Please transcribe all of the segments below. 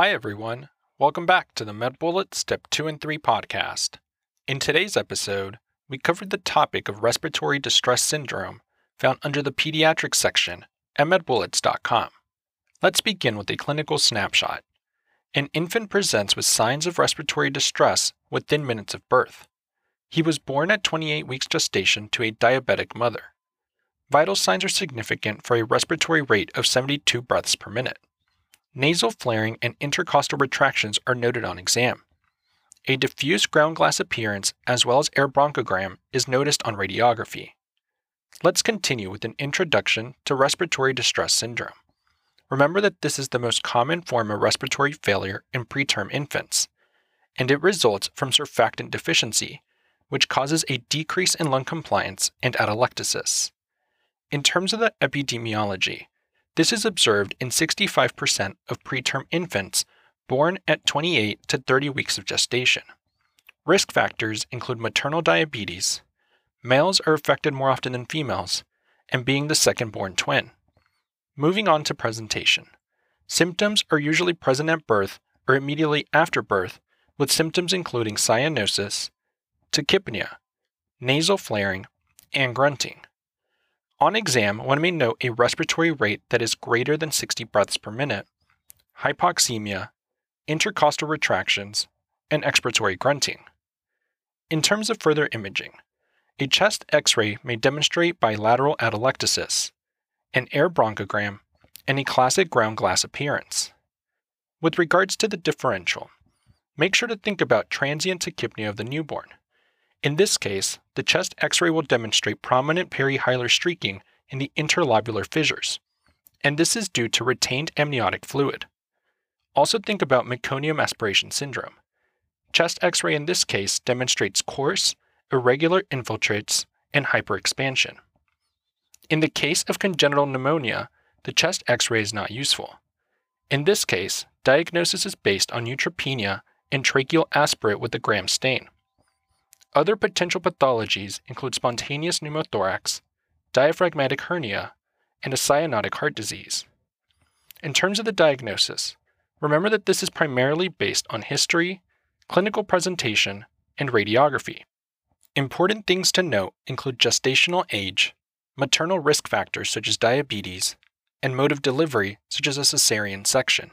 Hi, everyone. Welcome back to the MedBullet Step 2 and 3 podcast. In today's episode, we covered the topic of respiratory distress syndrome found under the pediatrics section at medbullets.com. Let's begin with a clinical snapshot. An infant presents with signs of respiratory distress within minutes of birth. He was born at 28 weeks gestation to a diabetic mother. Vital signs are significant for a respiratory rate of 72 breaths per minute. Nasal flaring and intercostal retractions are noted on exam. A diffuse ground glass appearance as well as air bronchogram is noticed on radiography. Let's continue with an introduction to respiratory distress syndrome. Remember that this is the most common form of respiratory failure in preterm infants, and it results from surfactant deficiency, which causes a decrease in lung compliance and atelectasis. In terms of the epidemiology, this is observed in 65% of preterm infants born at 28 to 30 weeks of gestation. Risk factors include maternal diabetes, males are affected more often than females, and being the second born twin. Moving on to presentation. Symptoms are usually present at birth or immediately after birth, with symptoms including cyanosis, tachypnea, nasal flaring, and grunting. On exam, one may note a respiratory rate that is greater than 60 breaths per minute, hypoxemia, intercostal retractions, and expiratory grunting. In terms of further imaging, a chest x ray may demonstrate bilateral atelectasis, an air bronchogram, and a classic ground glass appearance. With regards to the differential, make sure to think about transient tachypnea of the newborn. In this case, the chest x ray will demonstrate prominent perihilar streaking in the interlobular fissures, and this is due to retained amniotic fluid. Also, think about meconium aspiration syndrome. Chest x ray in this case demonstrates coarse, irregular infiltrates and hyperexpansion. In the case of congenital pneumonia, the chest x ray is not useful. In this case, diagnosis is based on neutropenia and tracheal aspirate with a gram stain. Other potential pathologies include spontaneous pneumothorax, diaphragmatic hernia, and a cyanotic heart disease. In terms of the diagnosis, remember that this is primarily based on history, clinical presentation, and radiography. Important things to note include gestational age, maternal risk factors such as diabetes, and mode of delivery such as a cesarean section.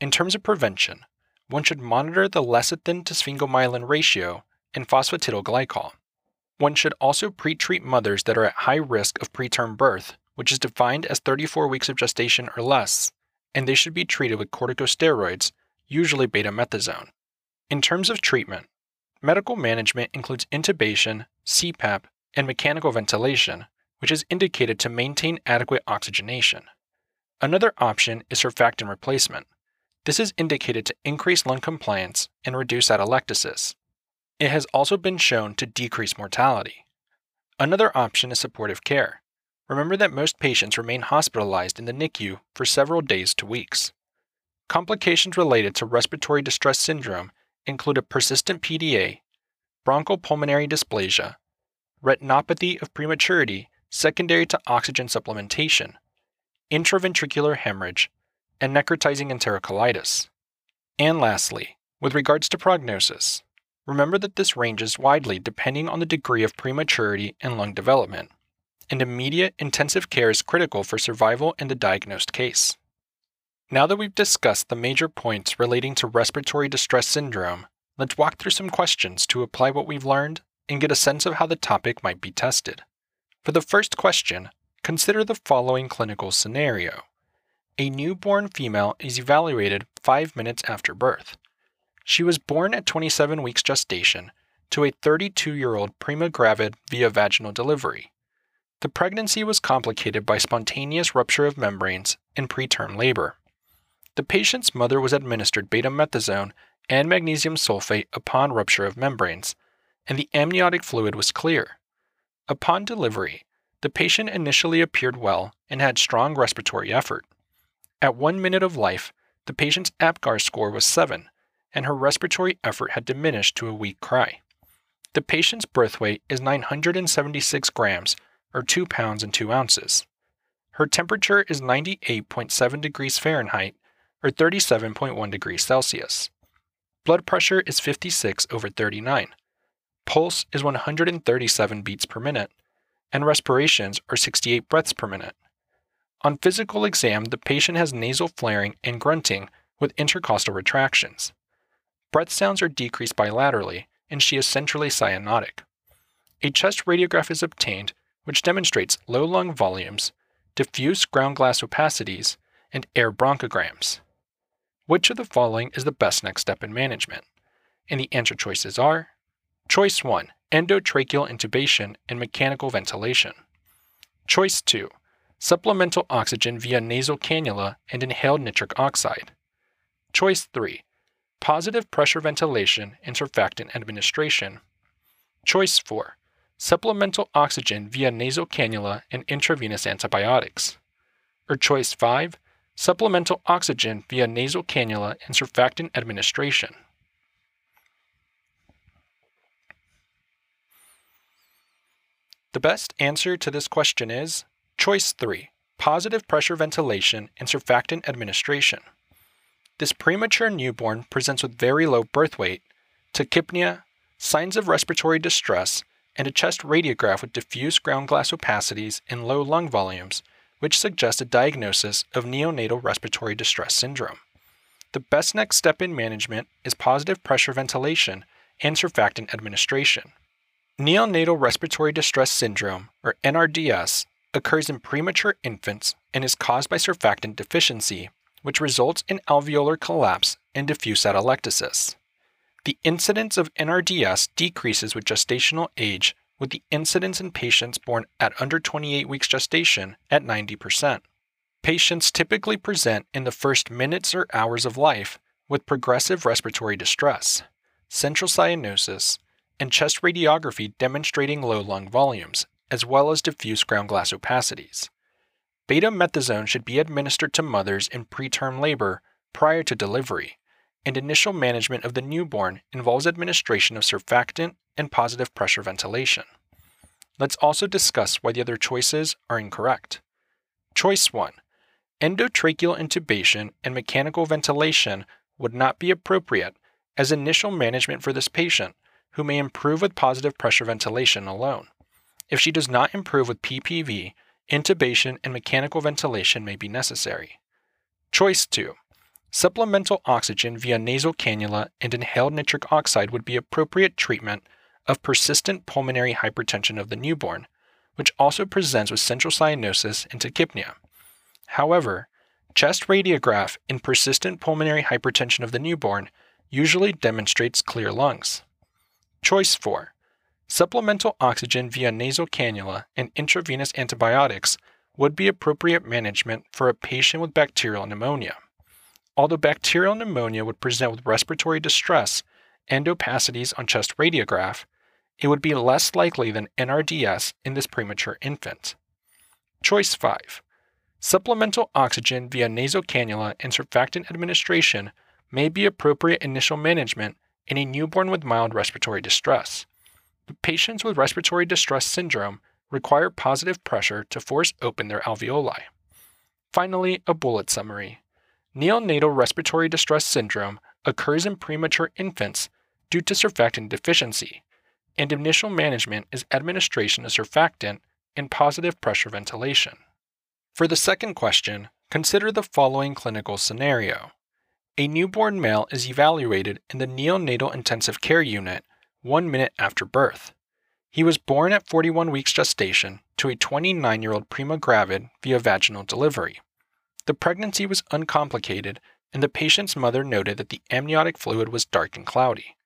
In terms of prevention, one should monitor the lecithin to sphingomyelin ratio and phosphatidylglycerol. One should also pre-treat mothers that are at high risk of preterm birth, which is defined as 34 weeks of gestation or less, and they should be treated with corticosteroids, usually betamethasone. In terms of treatment, medical management includes intubation, CPAP, and mechanical ventilation, which is indicated to maintain adequate oxygenation. Another option is surfactant replacement. This is indicated to increase lung compliance and reduce atelectasis. It has also been shown to decrease mortality. Another option is supportive care. Remember that most patients remain hospitalized in the NICU for several days to weeks. Complications related to respiratory distress syndrome include a persistent PDA, bronchopulmonary dysplasia, retinopathy of prematurity secondary to oxygen supplementation, intraventricular hemorrhage, and necrotizing enterocolitis. And lastly, with regards to prognosis, remember that this ranges widely depending on the degree of prematurity and lung development, and immediate intensive care is critical for survival in the diagnosed case. Now that we've discussed the major points relating to respiratory distress syndrome, let's walk through some questions to apply what we've learned and get a sense of how the topic might be tested. For the first question, consider the following clinical scenario. A newborn female is evaluated five minutes after birth. She was born at 27 weeks gestation to a 32 year old primigravid via vaginal delivery. The pregnancy was complicated by spontaneous rupture of membranes and preterm labor. The patient's mother was administered betamethasone and magnesium sulfate upon rupture of membranes, and the amniotic fluid was clear. Upon delivery, the patient initially appeared well and had strong respiratory effort. At one minute of life, the patient's APGAR score was 7, and her respiratory effort had diminished to a weak cry. The patient's birth weight is 976 grams, or 2 pounds and 2 ounces. Her temperature is 98.7 degrees Fahrenheit, or 37.1 degrees Celsius. Blood pressure is 56 over 39. Pulse is 137 beats per minute, and respirations are 68 breaths per minute. On physical exam, the patient has nasal flaring and grunting with intercostal retractions. Breath sounds are decreased bilaterally, and she is centrally cyanotic. A chest radiograph is obtained, which demonstrates low lung volumes, diffuse ground glass opacities, and air bronchograms. Which of the following is the best next step in management? And the answer choices are Choice 1 Endotracheal intubation and mechanical ventilation. Choice 2 Supplemental oxygen via nasal cannula and inhaled nitric oxide. Choice 3 Positive pressure ventilation and surfactant administration. Choice 4 Supplemental oxygen via nasal cannula and intravenous antibiotics. Or choice 5 Supplemental oxygen via nasal cannula and surfactant administration. The best answer to this question is choice 3 positive pressure ventilation and surfactant administration. This premature newborn presents with very low birth weight, tachypnea, signs of respiratory distress, and a chest radiograph with diffuse ground glass opacities and low lung volumes, which suggest a diagnosis of neonatal respiratory distress syndrome. The best next step in management is positive pressure ventilation and surfactant administration. Neonatal respiratory distress syndrome, or NRDS, occurs in premature infants and is caused by surfactant deficiency, which results in alveolar collapse and diffuse atelectasis. The incidence of NRDS decreases with gestational age, with the incidence in patients born at under 28 weeks gestation at 90%. Patients typically present in the first minutes or hours of life with progressive respiratory distress, central cyanosis, and chest radiography demonstrating low lung volumes, as well as diffuse ground glass opacities. Betamethasone should be administered to mothers in preterm labor prior to delivery, and initial management of the newborn involves administration of surfactant and positive pressure ventilation. Let's also discuss why the other choices are incorrect. Choice 1 Endotracheal intubation and mechanical ventilation would not be appropriate as initial management for this patient who may improve with positive pressure ventilation alone. If she does not improve with PPV, intubation and mechanical ventilation may be necessary. Choice 2. Supplemental oxygen via nasal cannula and inhaled nitric oxide would be appropriate treatment of persistent pulmonary hypertension of the newborn, which also presents with central cyanosis and tachypnea. However, chest radiograph in persistent pulmonary hypertension of the newborn usually demonstrates clear lungs. Choice 4 Supplemental oxygen via nasal cannula and intravenous antibiotics would be appropriate management for a patient with bacterial pneumonia. Although bacterial pneumonia would present with respiratory distress and opacities on chest radiograph, it would be less likely than NRDS in this premature infant. Choice 5 Supplemental oxygen via nasal cannula and surfactant administration may be appropriate initial management in a newborn with mild respiratory distress. Patients with respiratory distress syndrome require positive pressure to force open their alveoli. Finally, a bullet summary. Neonatal respiratory distress syndrome occurs in premature infants due to surfactant deficiency, and initial management is administration of surfactant and positive pressure ventilation. For the second question, consider the following clinical scenario. A newborn male is evaluated in the neonatal intensive care unit one minute after birth. He was born at 41 weeks gestation to a 29 year old primigravid via vaginal delivery. The pregnancy was uncomplicated, and the patient's mother noted that the amniotic fluid was dark and cloudy.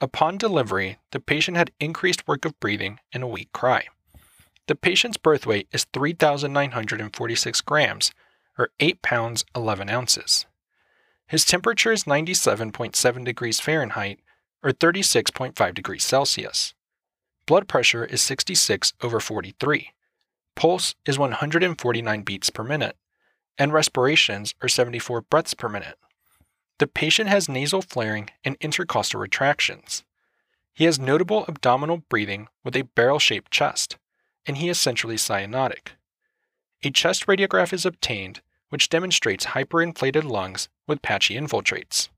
Upon delivery, the patient had increased work of breathing and a weak cry. The patient's birth weight is 3,946 grams, or 8 pounds 11 ounces. His temperature is 97.7 degrees Fahrenheit or 36.5 degrees Celsius. Blood pressure is 66 over 43. Pulse is 149 beats per minute, and respirations are 74 breaths per minute. The patient has nasal flaring and intercostal retractions. He has notable abdominal breathing with a barrel shaped chest, and he is centrally cyanotic. A chest radiograph is obtained, which demonstrates hyperinflated lungs with patchy infiltrates.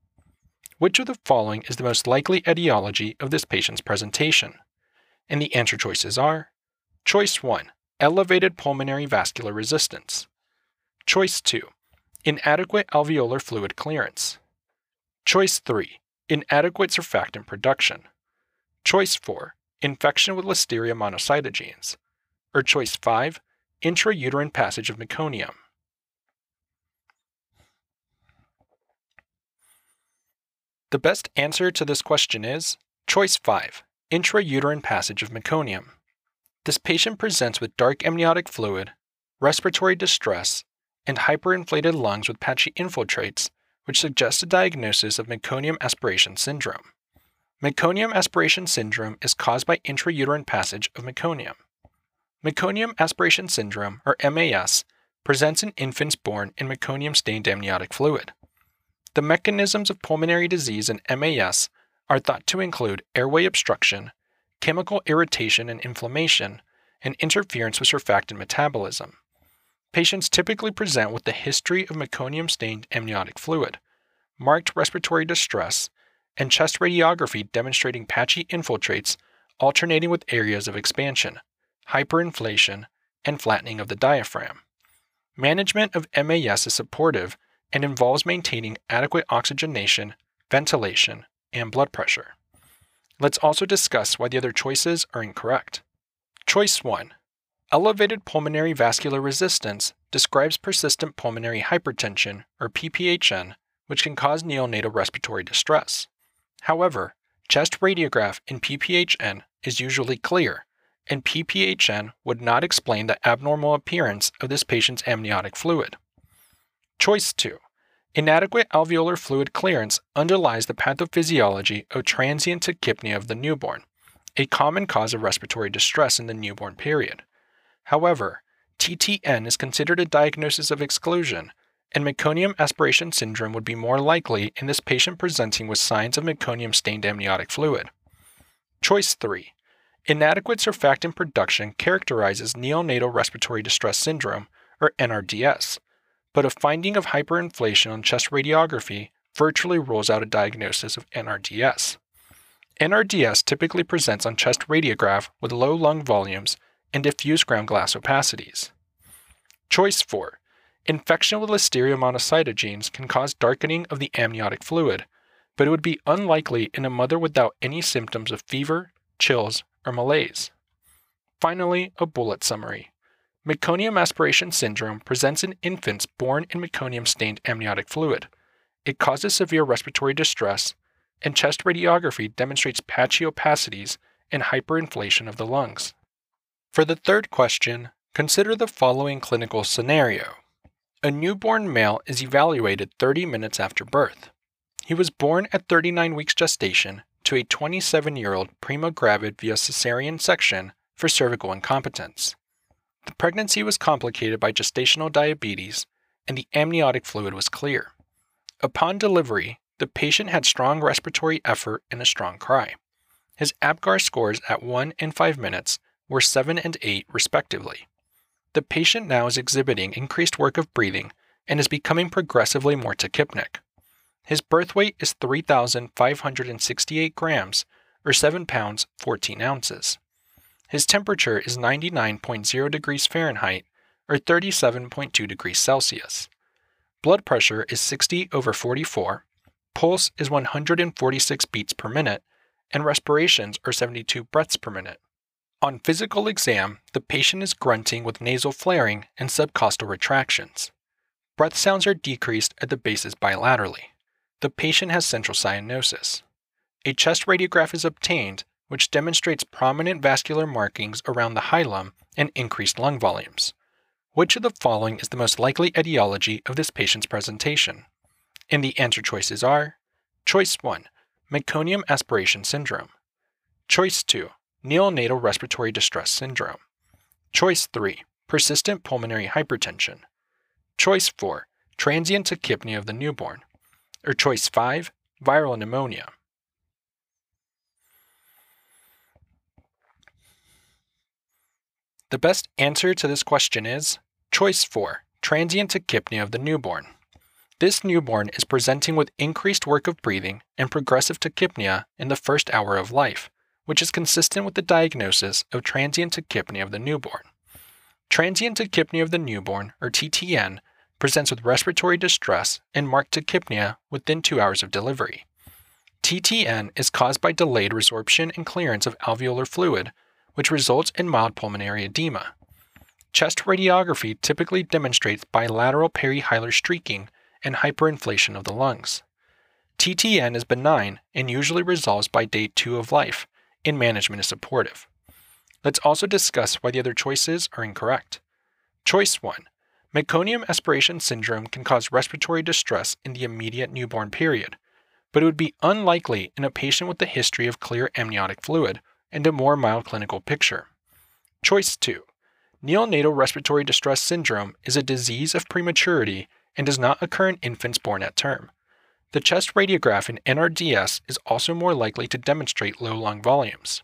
Which of the following is the most likely etiology of this patient's presentation? And the answer choices are Choice 1 Elevated pulmonary vascular resistance. Choice 2 Inadequate alveolar fluid clearance. Choice 3 Inadequate surfactant production. Choice 4 Infection with Listeria monocytogenes. Or choice 5 Intrauterine passage of meconium. The best answer to this question is choice 5 Intrauterine passage of meconium. This patient presents with dark amniotic fluid, respiratory distress, and hyperinflated lungs with patchy infiltrates, which suggests a diagnosis of meconium aspiration syndrome. Meconium aspiration syndrome is caused by intrauterine passage of meconium. Meconium aspiration syndrome, or MAS, presents in infants born in meconium stained amniotic fluid. The mechanisms of pulmonary disease in MAS are thought to include airway obstruction, chemical irritation and inflammation, and interference with surfactant metabolism. Patients typically present with the history of meconium stained amniotic fluid, marked respiratory distress, and chest radiography demonstrating patchy infiltrates alternating with areas of expansion, hyperinflation, and flattening of the diaphragm. Management of MAS is supportive and involves maintaining adequate oxygenation, ventilation, and blood pressure. Let's also discuss why the other choices are incorrect. Choice 1 Elevated pulmonary vascular resistance describes persistent pulmonary hypertension, or PPHN, which can cause neonatal respiratory distress. However, chest radiograph in PPHN is usually clear, and PPHN would not explain the abnormal appearance of this patient's amniotic fluid. Choice 2 Inadequate alveolar fluid clearance underlies the pathophysiology of transient tachypnea of the newborn, a common cause of respiratory distress in the newborn period. However, TTN is considered a diagnosis of exclusion, and meconium aspiration syndrome would be more likely in this patient presenting with signs of meconium stained amniotic fluid. Choice 3 Inadequate surfactant production characterizes neonatal respiratory distress syndrome, or NRDS but a finding of hyperinflation on chest radiography virtually rules out a diagnosis of NRDS. NRDS typically presents on chest radiograph with low lung volumes and diffuse ground glass opacities. Choice 4. Infection with Listeria monocytogenes can cause darkening of the amniotic fluid, but it would be unlikely in a mother without any symptoms of fever, chills, or malaise. Finally, a bullet summary. Meconium aspiration syndrome presents in infants born in meconium stained amniotic fluid. It causes severe respiratory distress, and chest radiography demonstrates patchy opacities and hyperinflation of the lungs. For the third question, consider the following clinical scenario. A newborn male is evaluated 30 minutes after birth. He was born at 39 weeks gestation to a 27 year old primigravid via cesarean section for cervical incompetence. The pregnancy was complicated by gestational diabetes, and the amniotic fluid was clear. Upon delivery, the patient had strong respiratory effort and a strong cry. His APGAR scores at 1 and 5 minutes were 7 and 8, respectively. The patient now is exhibiting increased work of breathing and is becoming progressively more tachypneic. His birth weight is 3,568 grams, or 7 pounds 14 ounces. His temperature is 99.0 degrees Fahrenheit or 37.2 degrees Celsius. Blood pressure is 60 over 44, pulse is 146 beats per minute, and respirations are 72 breaths per minute. On physical exam, the patient is grunting with nasal flaring and subcostal retractions. Breath sounds are decreased at the bases bilaterally. The patient has central cyanosis. A chest radiograph is obtained which demonstrates prominent vascular markings around the hilum and increased lung volumes. Which of the following is the most likely etiology of this patient's presentation? And the answer choices are Choice 1 Meconium aspiration syndrome, Choice 2 Neonatal respiratory distress syndrome, Choice 3 Persistent pulmonary hypertension, Choice 4 Transient tachypnea of the newborn, or Choice 5 Viral pneumonia. The best answer to this question is choice 4, transient tachypnea of the newborn. This newborn is presenting with increased work of breathing and progressive tachypnea in the first hour of life, which is consistent with the diagnosis of transient tachypnea of the newborn. Transient tachypnea of the newborn, or TTN, presents with respiratory distress and marked tachypnea within two hours of delivery. TTN is caused by delayed resorption and clearance of alveolar fluid, which results in mild pulmonary edema. Chest radiography typically demonstrates bilateral perihilar streaking and hyperinflation of the lungs. TTN is benign and usually resolves by day two of life, and management is supportive. Let's also discuss why the other choices are incorrect. Choice 1 Meconium aspiration syndrome can cause respiratory distress in the immediate newborn period, but it would be unlikely in a patient with a history of clear amniotic fluid and a more mild clinical picture. Choice 2 Neonatal respiratory distress syndrome is a disease of prematurity and does not occur in infants born at term. The chest radiograph in NRDS is also more likely to demonstrate low lung volumes.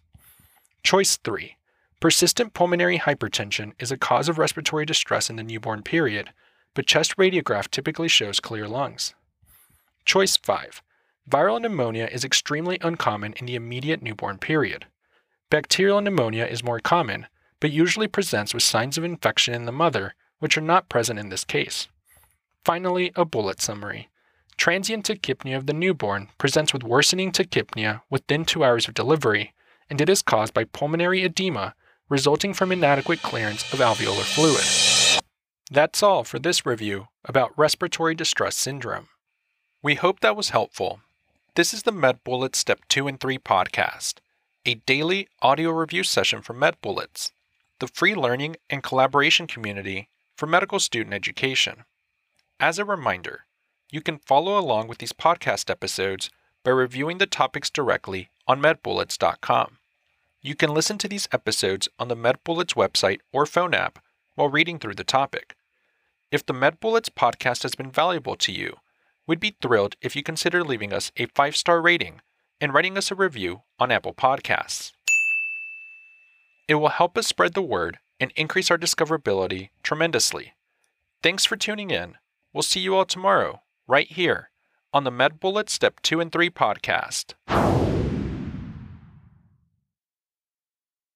Choice 3. Persistent pulmonary hypertension is a cause of respiratory distress in the newborn period, but chest radiograph typically shows clear lungs. Choice 5. Viral pneumonia is extremely uncommon in the immediate newborn period. Bacterial pneumonia is more common, but usually presents with signs of infection in the mother, which are not present in this case. Finally, a bullet summary. Transient tachypnea of the newborn presents with worsening tachypnea within two hours of delivery, and it is caused by pulmonary edema resulting from inadequate clearance of alveolar fluid. That's all for this review about respiratory distress syndrome. We hope that was helpful. This is the MedBullets Step 2 and 3 podcast, a daily audio review session for MedBullets, the free learning and collaboration community for medical student education. As a reminder, you can follow along with these podcast episodes by reviewing the topics directly on medbullets.com. You can listen to these episodes on the MedBullets website or phone app while reading through the topic. If the MedBullets podcast has been valuable to you, we'd be thrilled if you consider leaving us a five star rating and writing us a review on Apple Podcasts. It will help us spread the word and increase our discoverability tremendously. Thanks for tuning in We'll see you all tomorrow, right here, on the MedBullets Step 2 and 3 podcast.